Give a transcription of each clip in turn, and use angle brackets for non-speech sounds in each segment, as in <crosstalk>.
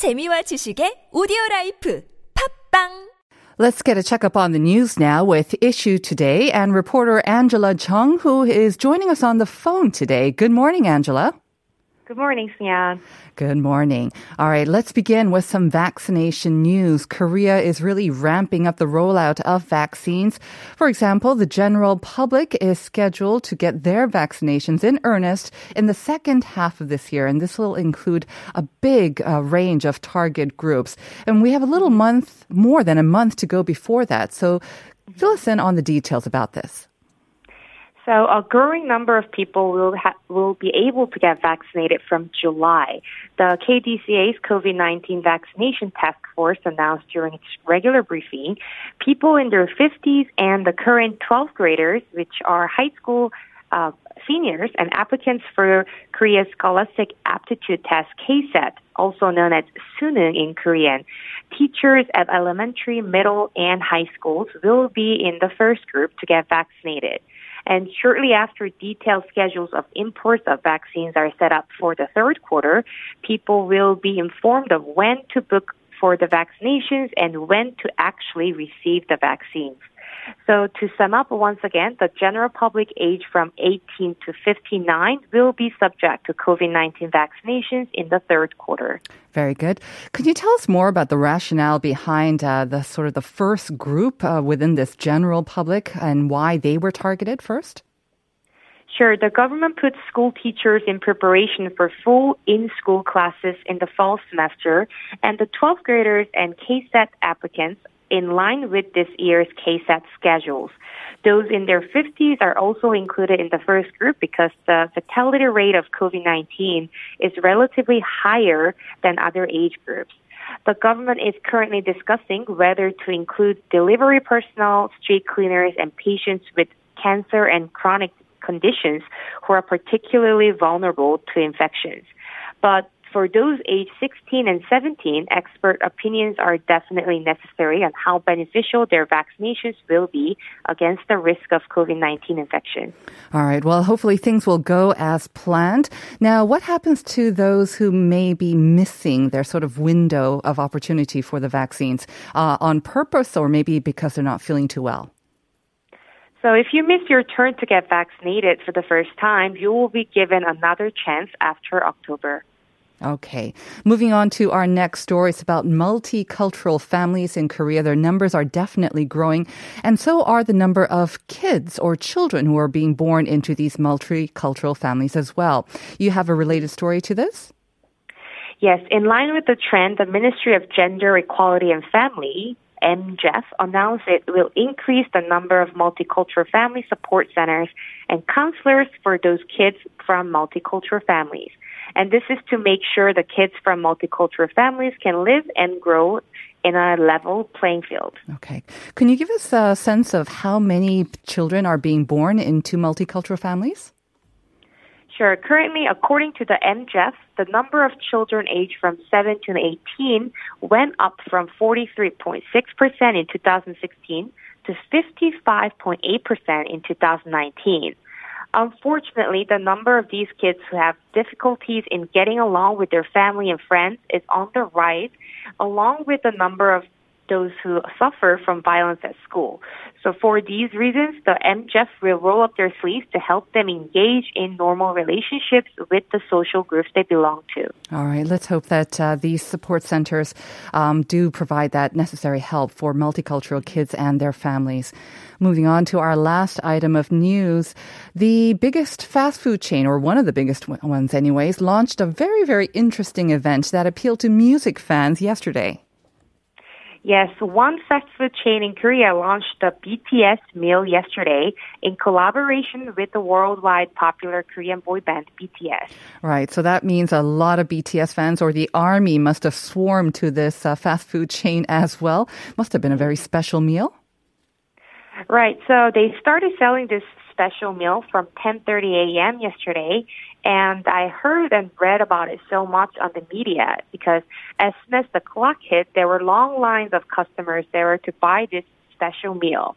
재미와 지식의 오디오 라이프 팝빵 Let's get a checkup on the news now with Issue Today and reporter Angela Chung, who is joining us on the phone today. Good morning, Angela. Good morning, Sian. Good morning. All right, let's begin with some vaccination news. Korea is really ramping up the rollout of vaccines. For example, the general public is scheduled to get their vaccinations in earnest in the second half of this year, and this will include a big uh, range of target groups. And we have a little month, more than a month to go before that. So fill us in on the details about this. So a growing number of people will ha- will be able to get vaccinated from July. The KDCA's COVID-19 vaccination task force announced during its regular briefing, people in their 50s and the current 12th graders, which are high school uh, seniors and applicants for Korea's Scholastic Aptitude Test KSAT, also known as Suneung in Korean. Teachers at elementary, middle, and high schools will be in the first group to get vaccinated. And shortly after detailed schedules of imports of vaccines are set up for the third quarter, people will be informed of when to book for the vaccinations and when to actually receive the vaccines. So to sum up once again, the general public age from 18 to 59 will be subject to COVID-19 vaccinations in the third quarter. Very good. Could you tell us more about the rationale behind uh, the sort of the first group uh, within this general public and why they were targeted first? Sure. The government put school teachers in preparation for full in-school classes in the fall semester, and the 12th graders and KSAT applicants in line with this year's KSAT schedules. Those in their 50s are also included in the first group because the fatality rate of COVID-19 is relatively higher than other age groups. The government is currently discussing whether to include delivery personnel, street cleaners, and patients with cancer and chronic conditions who are particularly vulnerable to infections. But for those aged 16 and 17, expert opinions are definitely necessary on how beneficial their vaccinations will be against the risk of COVID-19 infection. All right. Well, hopefully things will go as planned. Now, what happens to those who may be missing their sort of window of opportunity for the vaccines uh, on purpose or maybe because they're not feeling too well? So if you miss your turn to get vaccinated for the first time, you will be given another chance after October. Okay. Moving on to our next story. It's about multicultural families in Korea. Their numbers are definitely growing, and so are the number of kids or children who are being born into these multicultural families as well. You have a related story to this? Yes, in line with the trend, the Ministry of Gender Equality and Family MGEF announced it will increase the number of multicultural family support centers and counselors for those kids from multicultural families. And this is to make sure the kids from multicultural families can live and grow in a level playing field. Okay. Can you give us a sense of how many children are being born into multicultural families? Sure. Currently, according to the MGEF, the number of children aged from 7 to 18 went up from 43.6% in 2016 to 55.8% in 2019. Unfortunately, the number of these kids who have difficulties in getting along with their family and friends is on the rise, along with the number of those who suffer from violence at school. So for these reasons, the MGEF will roll up their sleeves to help them engage in normal relationships with the social groups they belong to. All right, let's hope that uh, these support centers um, do provide that necessary help for multicultural kids and their families. Moving on to our last item of news. The biggest fast food chain, or one of the biggest ones anyways, launched a very, very interesting event that appealed to music fans yesterday. Yes, one fast food chain in Korea launched the BTS meal yesterday in collaboration with the worldwide popular Korean boy band BTS. Right, so that means a lot of BTS fans or the army must have swarmed to this uh, fast food chain as well. Must have been a very special meal. Right. So they started selling this special meal from 10:30 a.m. yesterday, and I heard and read about it so much on the media because as soon as the clock hit, there were long lines of customers there to buy this special meal.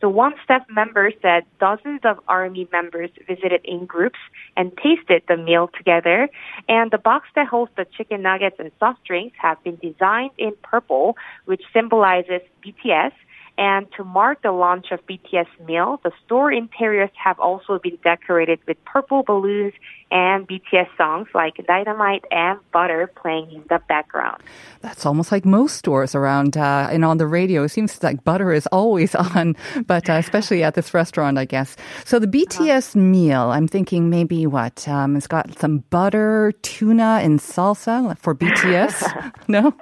So one staff member said dozens of army members visited in groups and tasted the meal together. And the box that holds the chicken nuggets and soft drinks have been designed in purple, which symbolizes BTS. And to mark the launch of BTS meal, the store interiors have also been decorated with purple balloons and BTS songs like Dynamite and Butter playing in the background. That's almost like most stores around uh, and on the radio. It seems like butter is always <laughs> on, but uh, especially at this restaurant, I guess. So the BTS meal, I'm thinking maybe what? Um, it's got some butter, tuna, and salsa for BTS. <laughs> <laughs> no?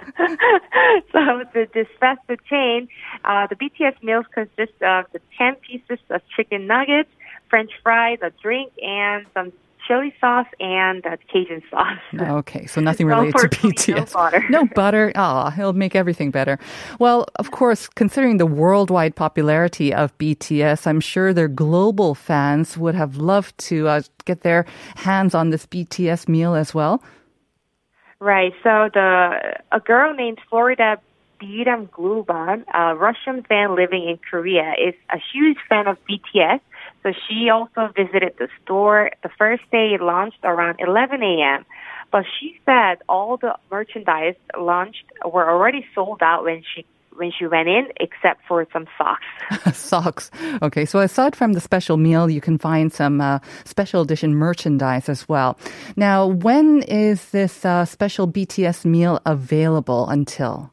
so the, this fast food chain, uh, the BTS meals consist of the 10 pieces of chicken nuggets, French fries, a drink, and some chili sauce and uh, Cajun sauce. <laughs> Okay, so nothing related to BTS. No butter. no <laughs> butter. Ah, it'll make everything better. Well, of course, considering the worldwide popularity of BTS, I'm sure their global fans would have loved to uh, get their hands on this BTS meal as well. Right. So the a girl named Florida Biram Gluban, a Russian fan living in Korea, is a huge fan of BTS. So she also visited the store the first day it launched around 11 a.m. But she said all the merchandise launched were already sold out when she when she went in, except for some socks. <laughs> socks. Okay, so aside from the special meal, you can find some uh, special edition merchandise as well. Now, when is this uh, special BTS meal available until?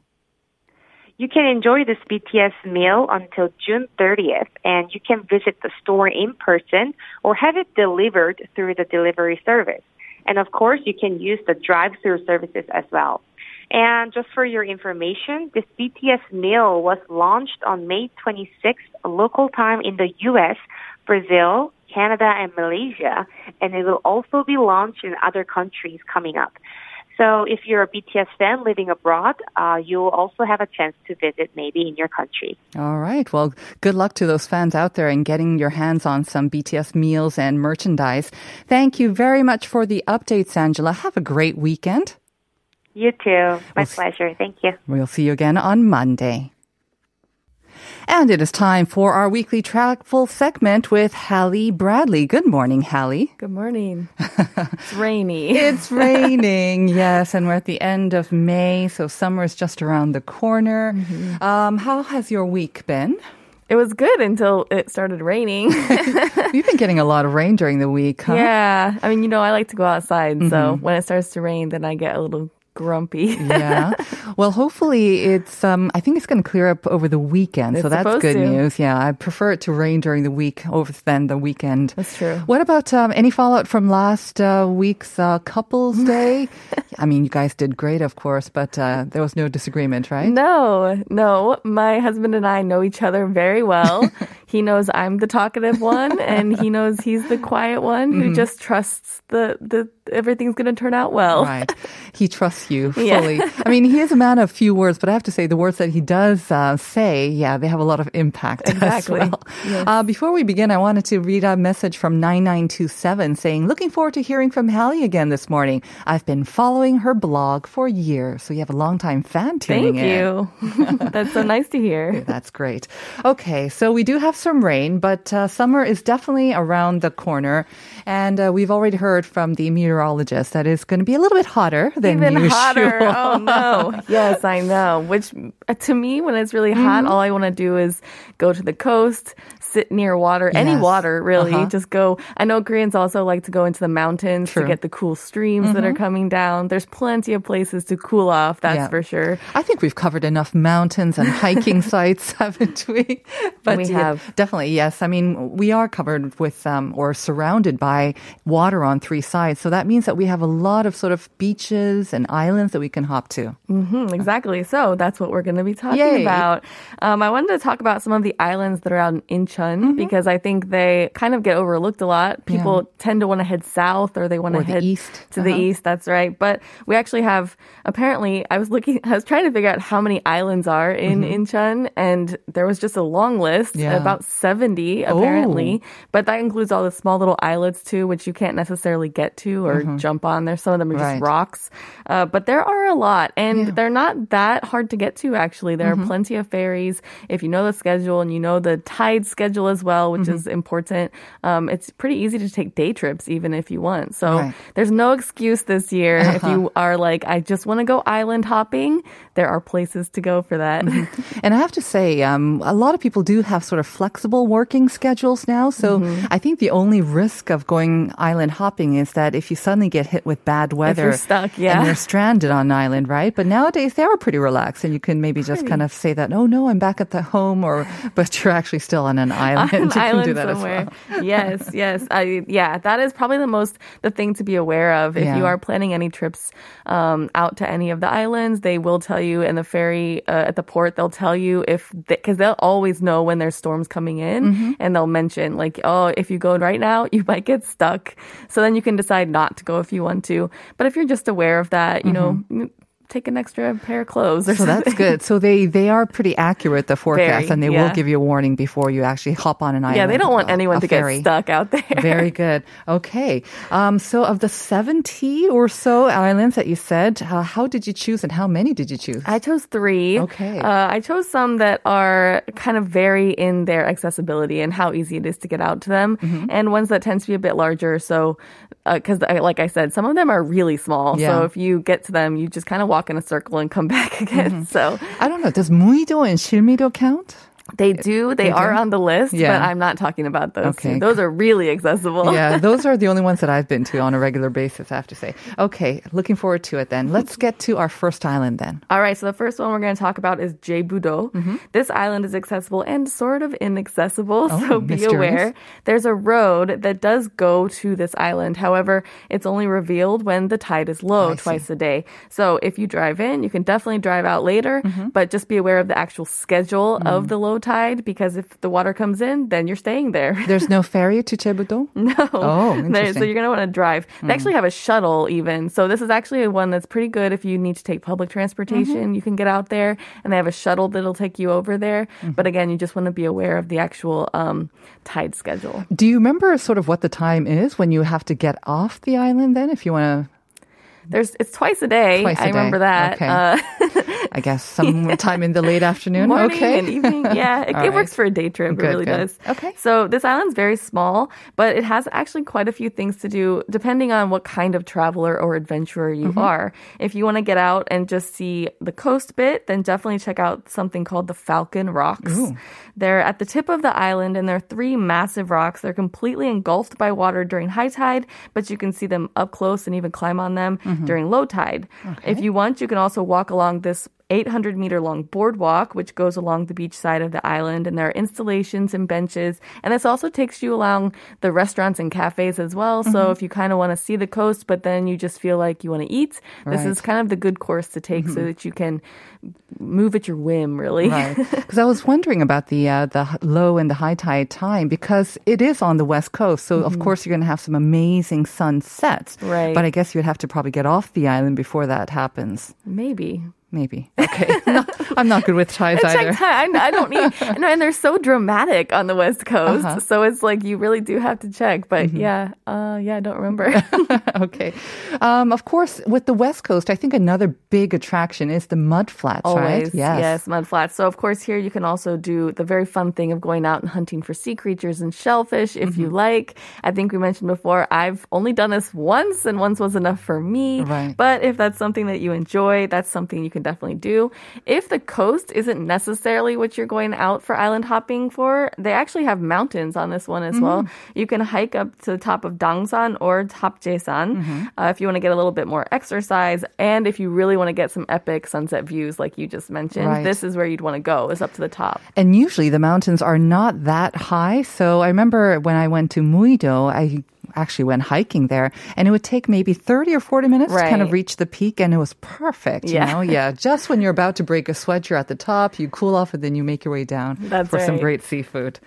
You can enjoy this BTS meal until June 30th, and you can visit the store in person or have it delivered through the delivery service. And of course, you can use the drive-through services as well. And just for your information, this BTS meal was launched on May 26th local time in the US, Brazil, Canada, and Malaysia, and it will also be launched in other countries coming up. So if you're a BTS fan living abroad, uh, you'll also have a chance to visit maybe in your country. All right. Well, good luck to those fans out there and getting your hands on some BTS meals and merchandise. Thank you very much for the updates, Angela. Have a great weekend. You too. My we'll pleasure. Thank you. We'll see you again on Monday. And it is time for our weekly travel segment with Hallie Bradley. Good morning, Hallie. Good morning. <laughs> it's rainy. it's raining, yes. And we're at the end of May, so summer is just around the corner. Mm-hmm. Um, how has your week been? It was good until it started raining. <laughs> You've been getting a lot of rain during the week, huh? Yeah. I mean, you know, I like to go outside. Mm-hmm. So when it starts to rain, then I get a little grumpy. yeah. <laughs> Well, hopefully it's. Um, I think it's going to clear up over the weekend, it's so that's good to. news. Yeah, I prefer it to rain during the week over than the weekend. That's true. What about um, any fallout from last uh, week's uh, couples <laughs> day? I mean, you guys did great, of course, but uh, there was no disagreement, right? No, no. My husband and I know each other very well. <laughs> he knows I'm the talkative one, and he <laughs> knows he's the quiet one who mm-hmm. just trusts the the everything's going to turn out well. Right. He trusts you <laughs> fully. Yeah. I mean, he is a man of few words, but I have to say the words that he does uh, say, yeah, they have a lot of impact exactly. as well. Yes. Uh, before we begin, I wanted to read a message from 9927 saying, looking forward to hearing from Hallie again this morning. I've been following her blog for years. So you have a long-time fan tuning Thank in. you. <laughs> That's so nice to hear. That's great. Okay. So we do have some rain, but uh, summer is definitely around the corner. And uh, we've already heard from the meteorologist that it's going to be a little bit hotter than Even usual. hotter. Oh no. <laughs> yes, I know. Which uh, to me, when it's really hot, mm-hmm. all I want to do is go to the coast, sit near water, yes. any water really. Uh-huh. Just go. I know Koreans also like to go into the mountains True. to get the cool streams mm-hmm. that are mm-hmm. coming down. There's plenty of places to cool off. That's yeah. for sure. I think we've covered enough mountains and hiking <laughs> sites, <laughs> haven't we? But we have definitely yes. I mean, we are covered with um, or surrounded by water on three sides, so that means that we have a lot of sort of beaches and islands that we can hop to. Mm-hmm, exactly. So that's what we're going to be talking Yay. about. Um, I wanted to talk about some of the islands that are out in Incheon mm-hmm. because I think they kind of get overlooked a lot. People yeah. tend to want to head south or they want to head east. to uh-huh. the east. That's right. But we actually have apparently I was looking <laughs> I was trying to figure out how many islands are in mm-hmm. Incheon and there was just a long list, yeah. about 70 apparently. Oh. But that includes all the small little islets too which you can't necessarily get to or or jump on. There's some of them are just Mm-hmm. Rocks, uh, but there are a lot, and they're not that hard to get to. Actually, there Mm-hmm. are plenty of ferries if you know the schedule and you know the tide schedule as well, which Mm-hmm. is important. Um, it's pretty easy to take day trips even if you want. So Right. there's no excuse this year <laughs> if you are like, I just want to go island hopping. There are places to go for that. <laughs> And I have to say, um, a lot of people do have sort of flexible working schedules now. So Mm-hmm. I think the only risk of going island hopping is that if you suddenly get hit with bad weather, you're stuck, yeah. and you're stranded on an island, right? But nowadays they are pretty relaxed, and you can maybe just kind of say that, oh no, I'm back at the home, or <laughs> but you're actually still on an island. an <laughs> you can island do that somewhere. as well. <laughs> yes, yes. I, yeah, that is probably the most the thing to be aware of. If you are planning any trips um, out to any of the islands, they will tell you in the ferry uh, at the port. They'll tell you if because they'll always know when there's storms coming in, Mm-hmm. and they'll mention like, oh, if you go right now, <laughs> you might get stuck. So then you can decide not to go if you want to. But if you're just aware of that, you know. Take an extra pair of clothes or. So something. that's good. So they they are pretty accurate the forecast, Very, and they will give you a warning before you actually hop on an island. Yeah, they don't want uh, anyone to ferry. get stuck out there. Very good. Okay. Um, so of the 70 or so islands that you said, uh, how did you choose and how many did you choose? I chose three. Okay. Uh, I chose some that are kind of vary in their accessibility and how easy it is to get out to them, Mm-hmm. and ones that tend to be a bit larger. So, because like I said, some of them are really small. Yeah. So if you get to them, you just kind of walk in a circle and come back <laughs> again. Mm-hmm. So I don't know. Does Muido and Shilmido count? They do. They, They are do? on the list, Yeah. but I'm not talking about those. Okay. Two. Those are really accessible. Yeah, <laughs> those are the only ones that I've been to on a regular basis, I have to say. Okay, looking forward to it then. Let's get to our first island then. All right, so the first one we're going to talk about is Jebudo. Mm-hmm. This island is accessible and sort of inaccessible, Oh, so be mysterious. aware. There's a road that does go to this island. However, it's only revealed when the tide is low I twice a day. So if you drive in, you can definitely drive out later, Mm-hmm. but just be aware of the actual schedule Mm. of the low tide because if the water comes in, then you're staying there. <laughs> There's no ferry to Jebudo? <laughs> No. Oh, There- interesting. So you're going to want to drive. They hmm. actually have a shuttle even. So this is actually one that's pretty good if you need to take public transportation. Mm-hmm. You can get out there and they have a shuttle that'll take you over there. Mm-hmm. But again, you just want to be aware of the actual um, tide schedule. Do you remember sort of what the time is when you have to get off the island then if you want to There's It's twice a day. Twice a I remember day. that. Okay. Uh, <laughs> I guess some time in the late afternoon. <laughs> Morning okay. and evening. <laughs> Yeah, it, it right. works for a day trip. Good, it really good. does. Okay. So this island's very small, but it has actually quite a few things to do depending on what kind of traveler or adventurer you Mm-hmm. are. If you want to get out and just see the coast bit, then definitely check out something called the Falcon Rocks. They're at the tip of the island and they're three massive rocks. They're completely engulfed by water during high tide, but you can see them up close and even climb on them Mm-hmm. During low tide. If you want, you can also walk along this 800 meter long boardwalk, which goes along the beach side of the island. And there are installations and benches. And this also takes you along the restaurants and cafes as well. Mm-hmm. So if you kind of want to see the coast, but then you just feel like you want to eat, this Right. Mm-hmm. is kind of the good course to take so that you can move at your whim, really. Right, <laughs> because I was wondering about the uh, the low and the high tide time because it is on the west coast, so of course you're going to have some amazing sunsets. Mm-hmm. Right. but I guess you'd have to probably get off the island before that happens. Maybe. Maybe. Okay, <laughs> No, I'm not good with ties either. I, I don't need. <laughs> no, and they're so dramatic on the West Coast, Uh-huh. so it's like you really do have to check. But Mm-hmm. yeah, uh, yeah, I don't remember. <laughs> okay, um, of course with the west coast, I think another big attraction is the mud flats, right? Always, yes. mud flats. So of course here you can also do the very fun thing of going out and hunting for sea creatures and shellfish if Mm-hmm. you like. I think we mentioned before I've only done this once and once was enough for me. Right. But if that's something that you enjoy, that's something you can definitely do. If the coast isn't necessarily what you're going out for island hopping for, they actually have mountains on this one as well. Mm-hmm. You can hike up to the top of Dangsan or Tapjesan Mm-hmm. uh, if you want to get a little bit more exercise, and if you really want to get some epic sunset views, like you just mentioned, Right. this is where you'd want to go. Is up to the top. And usually the mountains are not that high. So I remember when I went to Muido, I actually went hiking there and it would take maybe 30 or 40 minutes to kind of reach the peak and it was perfect, you know? Yeah. <laughs> Just when you're about to break a sweat, you're at the top, you cool off and then you make your way down That's for some great seafood.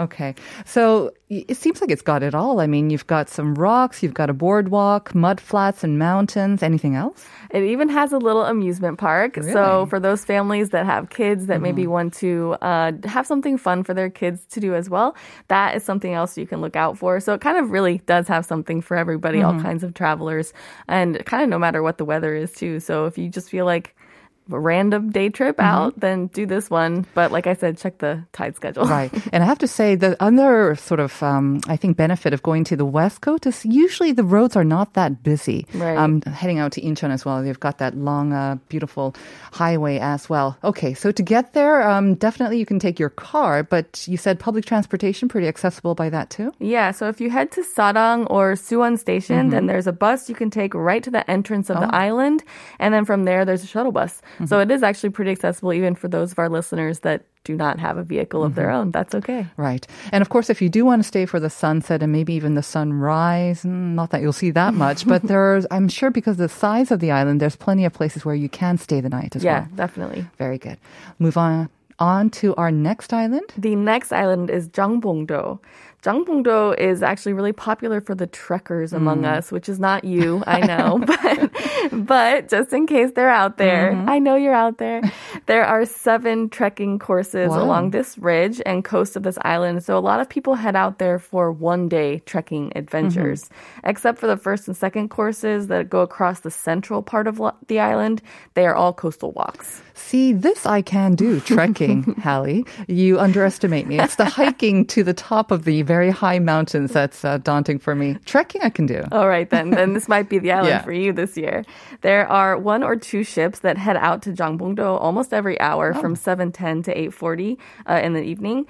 Okay. So it seems like it's got it all. I mean, you've got some rocks, you've got a boardwalk, mud flats and mountains. Anything else? It even has a little amusement park. So Really? Mm-hmm. for those families that have kids that maybe want to uh, have something fun for their kids to do as well, that is something else you can look out for. So it kind of really does have something for everybody, Mm-hmm. all kinds of travelers, and kind of no matter what the weather is too. So if you just feel like random day trip Mm-hmm. out, then do this one. But like I said, check the tide schedule. Right. <laughs> And I have to say, the other sort of, um, I think, benefit of going to the West Coast is usually the roads are not that busy. Right. Um, heading out to Incheon as well, they've got that long, uh, beautiful highway as well. Okay, so to get there, um, definitely you can take your car, but you said public transportation pretty accessible by that too? Yeah, so if you head to Sadang or Suwon Station, then there's a bus you can take right to the entrance of the island, and then from there there's a shuttle bus. So it is actually pretty accessible even for those of our listeners that do not have a vehicle of their own. That's okay. Right. And of course, if you do want to stay for the sunset and maybe even the sunrise, mm, not that you'll see that much, but <laughs> there's, I'm sure because of the size of the island, there's plenty of places where you can stay the night as Yeah, well. Yeah, definitely. Very good. Move on on to our next island. The next island is Jangbongdo. Jangbongdo is actually really popular for the trekkers among mm. us, which is not you, I <laughs> know, but but just in case they're out there, mm-hmm. I know you're out there. <laughs> There are seven trekking courses Wow. along this ridge and coast of this island. So a lot of people head out there for one day trekking adventures. Except for the first and second courses that go across the central part of the island, they are all coastal walks. See, this I can do, trekking, <laughs> Hallie. You underestimate me. It's the <laughs> hiking to the top of the very high mountains that's uh, daunting for me. Trekking I can do. All right, then. Then this might be the island <laughs> Yeah. for you this year. There are one or two ships that head out to Jangbongdo almost every hour Oh. from 7.10 to 8.40 uh, in the evening.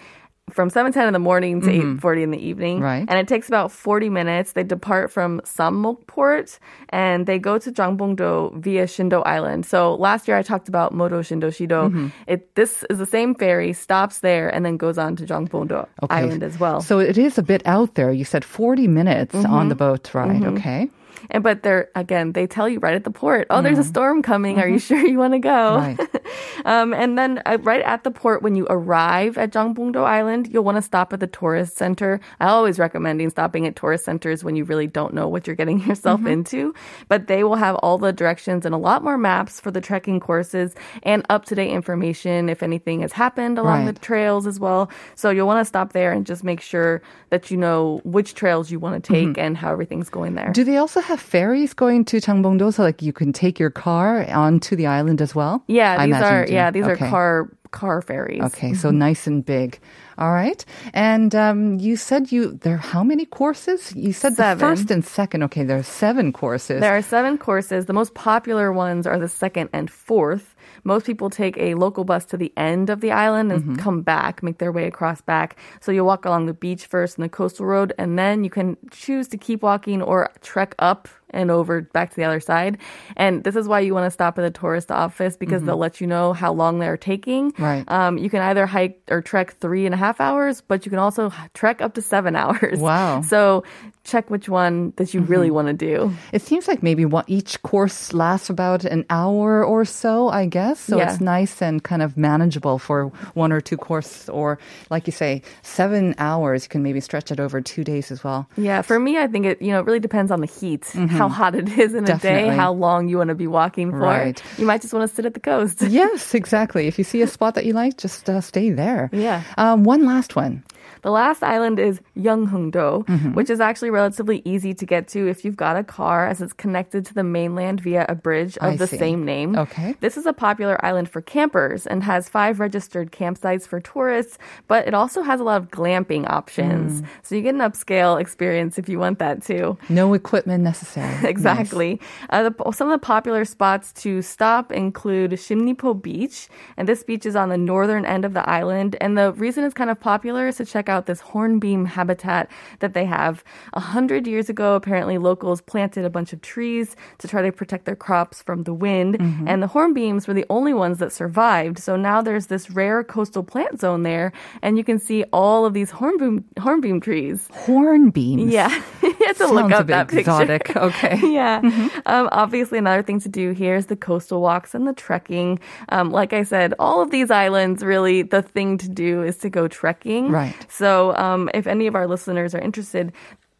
From 7.10 in the morning to 8.40 in the evening. Mm-hmm. Right. And it takes about 40 minutes. They depart from Sammok Port and they go to Jangbongdo via Shindo Island. So last year I talked about Modo Shindo Shido. Mm-hmm. It, this is the same ferry, stops there, and then goes on to Jangbongdo Island as well. So it is a bit out there. You said 40 minutes on the boat ride. Okay. And but they're again, they tell you right at the port, oh, there's a storm coming. Are you sure you want to go? Right. <laughs> um, and then uh, right at the port, when you arrive at Jangbongdo Island, you'll want to stop at the tourist center. I always recommending stopping at tourist centers when you really don't know what you're getting <laughs> yourself into. But they will have all the directions and a lot more maps for the trekking courses and up to date information if anything has happened along Right. the trails as well. So you'll want to stop there and just make sure that you know which trails you want to take and how everything's going there. Do they also have ferries going to Jangbongdo so like you can take your car onto the island as well? Yeah, I these are yeah, these Okay. are car car ferries. Okay, so nice and big. All right. And um, you said you there are how many courses? You said Seven. the first and second. Okay, there are seven courses. There are seven courses. The most popular ones are the second and fourth. Most people take a local bus to the end of the island and come back, make their way across back. So you walk along the beach first and the coastal road, and then you can choose to keep walking or trek up and over back to the other side. And this is why you want to stop at the tourist office because they'll let you know how long they're taking. Right. Um, you can either hike or trek three and a half hours, but you can also trek up to seven <laughs> hours. Wow. So check which one that you really want to do. It seems like maybe one, each course lasts about an hour or so, I guess. So Yeah. it's nice and kind of manageable for one or two courses, or like you say, seven hours. You can maybe stretch it over two days as well. Yeah, for me, I think it you know it really depends on the heat, how hot it is in a day, how long you want to be walking for. Right. You might just want to sit at the coast. yes, exactly. If you see a spot that you like, just uh, stay there. Yeah. Um, one last one. The last island is Yeonghung-do, Mm-hmm. which is actually relatively easy to get to if you've got a car, as it's connected to the mainland via a bridge of I the see. same name. Okay. This is a popular island for campers and has five registered campsites for tourists, but it also has a lot of glamping Mm. options. So you get an upscale experience if you want that too. No equipment necessary. <laughs> Exactly. Uh, the, some of the popular spots to stop include Shimnipo Beach, and this beach is on the northern end of the island. And the reason it's kind of popular is to check out this hornbeam habitat that they have. A hundred years ago, apparently locals planted a bunch of trees to try to protect their crops from the wind, mm-hmm. and the hornbeams were the only ones that survived. So now there's this rare coastal plant zone there, and you can see all of these hornbeam hornbeam trees. Hornbeams. Yeah. <laughs> you have to Sounds look a up bit that picture. exotic. Okay. <laughs> yeah. Um, obviously, another thing to do here is the coastal walks and the trekking. Um, like I said, all of these islands, really, the thing to do is to go trekking. Right. So, um, if any of our listeners are interested,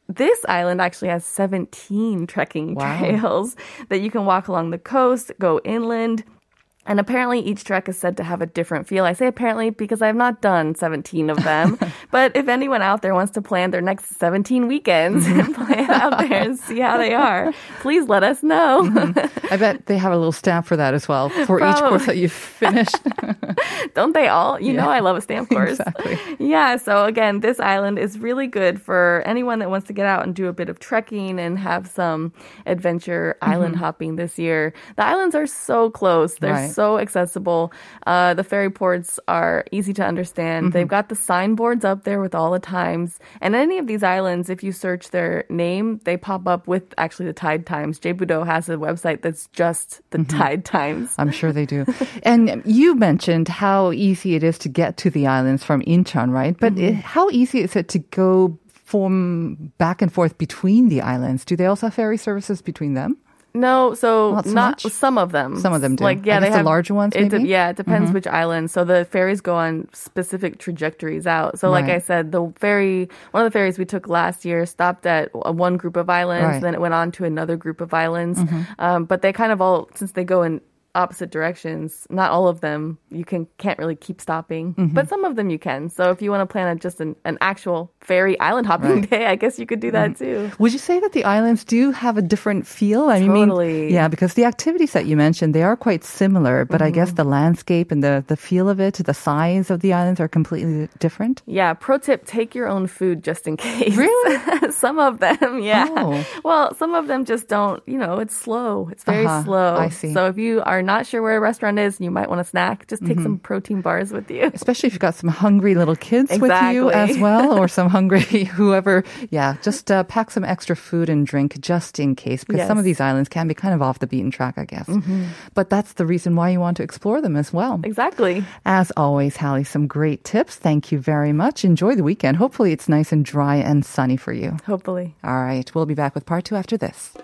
this island actually has 17 trekking Wow. trails that you can walk along the coast, go inland. And apparently, each trek is said to have a different feel. I say apparently because I have not done 17 of them. <laughs> but if anyone out there wants to plan their next 17 weekends mm-hmm. and plan out there and see how they are, please let us know. Mm-hmm. <laughs> I bet they have a little stamp for that as well for each course that you've finished. <laughs> Don't they all? You know, I love a stamp course. Exactly. Yeah. So again, this island is really good for anyone that wants to get out and do a bit of trekking and have some adventure island mm-hmm. hopping this year. The islands are so close. They're Right. So accessible. Uh, the ferry ports are easy to understand. They've got the signboards up there with all the times. And any of these islands, if you search their name, they pop up with actually the tide times. Jebudo has a website that's just the tide times. I'm sure they do. <laughs> And you mentioned how easy it is to get to the islands from Incheon, right? But Mm-hmm. it, how easy is it to go from back and forth between the islands? Do they also have ferry services between them? No, so Not so not some of them. Some of them do. Like yeah, they the have larger ones, It de-? Mm-hmm. yeah, it depends which island. So the ferries go on specific trajectories out. So like Right. I said, the ferry, one of the ferries we took last year stopped at one group of islands, Right. Mm-hmm. then it went on to another group of islands. Um, but they kind of all, since they go in opposite directions, not all of them you can can't really keep stopping, Mm-hmm. but some of them you can. So if you want to plan a, just an, an actual ferry island hopping Right. Mm-hmm. day, I guess you could do that too. Would you say that the islands do have a different feel? I Totally. mean, yeah, because the activities that you mentioned, they are quite similar, but I Mm-hmm. guess the landscape and the, the feel of it, the size of the islands are completely different. Yeah, pro tip, take your own food just in case. Really? <laughs> some of them, yeah. Oh. Well, some of them just don't, you know, it's slow. It's very Uh-huh. slow. I see. So if you are not sure where a restaurant is and you might want a snack, just take some protein bars with you. Especially if you've got some hungry little kids with you as well, or <laughs> some hungry <laughs> whoever. Yeah, just uh, pack some extra food and drink just in case, because some of these islands can be kind of off the beaten track, I guess. But that's the reason why you want to explore them as well. Exactly. As always, Hallie, some great tips. Thank you very much. Enjoy the weekend. Hopefully, it's nice and dry and sunny for you. Hopefully. All right, we'll be back with part two after this.